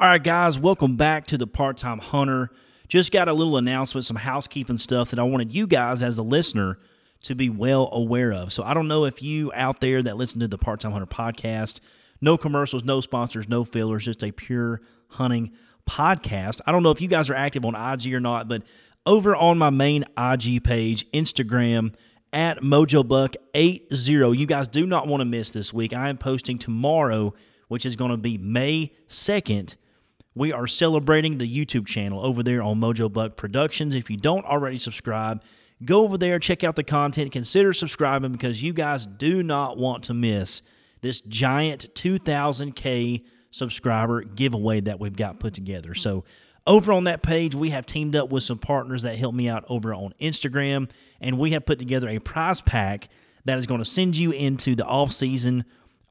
All right, guys, welcome back to the Part Time Hunter. Just got a little announcement, some housekeeping stuff that I wanted you guys, as a listener, to be well aware of. So I don't know if you out there that listen to the Part Time Hunter podcast, no commercials, no sponsors, no fillers, just a pure hunting podcast. I don't know if you guys are active on IG or not, but over on my main IG page, Instagram, at MojoBuck80. You guys do not want to miss this week. I am posting tomorrow, which is going to be May 2nd. We are celebrating the YouTube channel over there on Mojo Buck Productions. If you don't already subscribe, go over there, check out the content, consider subscribing because you guys do not want to miss this giant 2000K subscriber giveaway that we've got put together. So, over on that page, we have teamed up with some partners that help me out over on Instagram, and we have put together a prize pack that is going to send you into the off season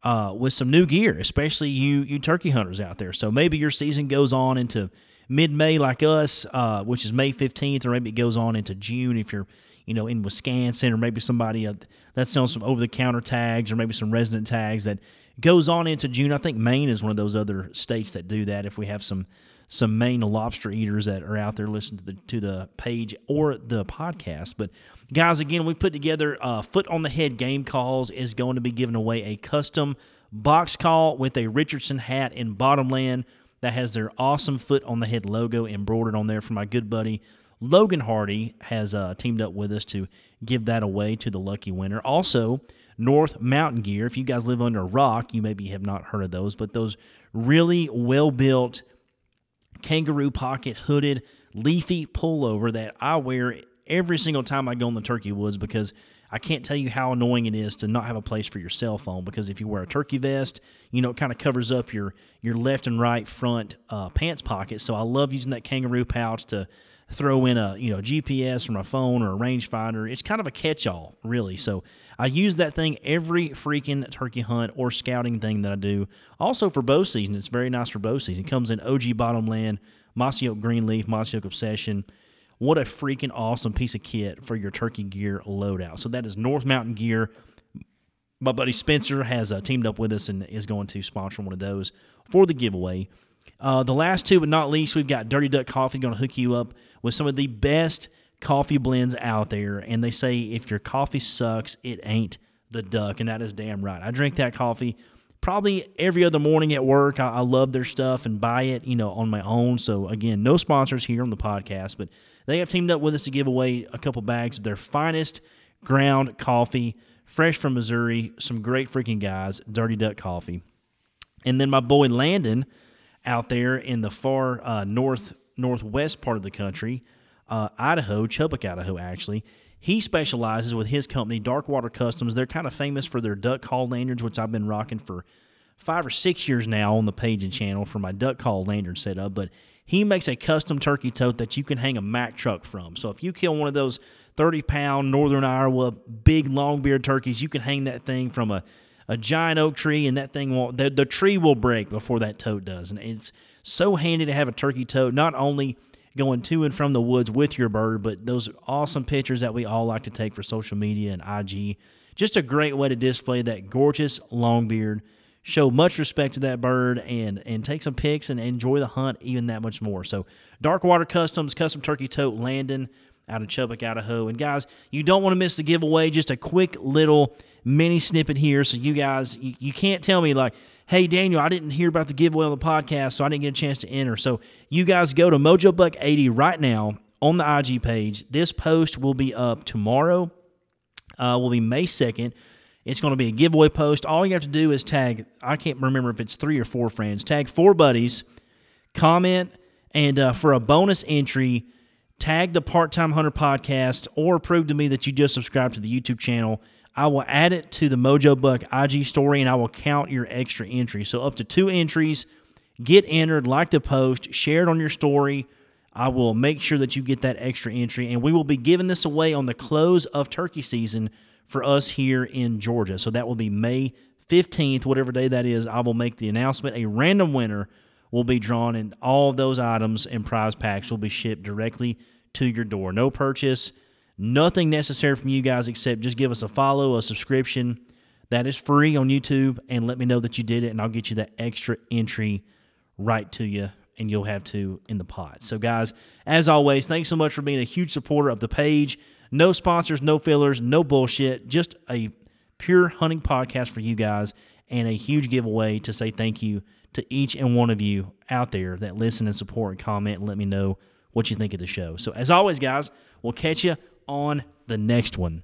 uh, with some new gear, especially you you turkey hunters out there. So maybe your season goes on into mid May like us, uh, which is May fifteenth, or maybe it goes on into June if you're you know in Wisconsin, or maybe somebody uh, that sells some over the counter tags, or maybe some resident tags that goes on into June. I think Maine is one of those other states that do that. If we have some some Maine lobster eaters that are out there listening to the to the page or the podcast. But guys, again, we put together uh, foot on the head game calls is going to be giving away a custom box call with a Richardson hat in Bottomland that has their awesome foot on the head logo embroidered on there for my good buddy. Logan Hardy has uh, teamed up with us to give that away to the lucky winner. Also, North Mountain Gear. If you guys live under a rock, you maybe have not heard of those, but those really well built kangaroo pocket hooded leafy pullover that I wear every single time I go in the turkey woods because I can't tell you how annoying it is to not have a place for your cell phone because if you wear a turkey vest, you know, it kind of covers up your your left and right front uh, pants pocket. So I love using that kangaroo pouch to throw in a you know GPS for my phone or a rangefinder. It's kind of a catch-all, really. So I use that thing every freaking turkey hunt or scouting thing that I do. Also for bow season, it's very nice for bow season. It comes in OG Bottomland, Mossy Oak Greenleaf, Mossy Oak Obsession. What a freaking awesome piece of kit for your turkey gear loadout. So that is North Mountain Gear. My buddy Spencer has uh, teamed up with us and is going to sponsor one of those for the giveaway. Uh, the last two, but not least, we've got Dirty Duck Coffee going to hook you up with some of the best coffee blends out there. And they say if your coffee sucks, it ain't the duck. And that is damn right. I drink that coffee probably every other morning at work. I, I love their stuff and buy it, you know, on my own. So again, no sponsors here on the podcast, but they have teamed up with us to give away a couple bags of their finest ground coffee, fresh from Missouri. Some great freaking guys, Dirty Duck Coffee. And then my boy Landon out there in the far uh, north northwest part of the country, uh, Idaho, Chubbuck, Idaho, actually. He specializes with his company, Darkwater Customs. They're kind of famous for their duck call lanyards, which I've been rocking for five or six years now on the page and channel for my duck call lantern setup. But he makes a custom turkey tote that you can hang a Mack truck from. So if you kill one of those 30 pound Northern Iowa big long beard turkeys, you can hang that thing from a, a giant oak tree and that thing won't, the, the tree will break before that tote does. And it's so handy to have a turkey tote, not only going to and from the woods with your bird, but those awesome pictures that we all like to take for social media and IG. Just a great way to display that gorgeous long beard show much respect to that bird and and take some pics and enjoy the hunt even that much more. So Darkwater Customs custom turkey tote Landon out of Chubbuck, Idaho. And guys, you don't want to miss the giveaway. Just a quick little mini snippet here, so you guys you, you can't tell me like. Hey Daniel, I didn't hear about the giveaway on the podcast, so I didn't get a chance to enter. So you guys go to Mojo Buck 80 right now on the IG page. This post will be up tomorrow. Uh, will be May 2nd. It's going to be a giveaway post. All you have to do is tag, I can't remember if it's three or four friends, tag four buddies, comment, and uh, for a bonus entry, tag the Part Time Hunter podcast or prove to me that you just subscribed to the YouTube channel. I will add it to the Mojo Buck IG story and I will count your extra entry. So up to two entries. Get entered, like the post, share it on your story. I will make sure that you get that extra entry, and we will be giving this away on the close of turkey season for us here in Georgia. So that will be May 15th, whatever day that is. I will make the announcement. A random winner will be drawn, and all those items and prize packs will be shipped directly to your door. No purchase, nothing necessary from you guys except just give us a follow, a subscription. That is free on YouTube, and let me know that you did it, and I'll get you that extra entry right to you, and you'll have two in the pot. So, guys, as always, thanks so much for being a huge supporter of the page. No sponsors, no fillers, no bullshit. Just a pure hunting podcast for you guys, and a huge giveaway to say thank you to each and one of you out there that listen and support and comment and let me know what you think of the show. So, as always, guys, we'll catch you on the next one.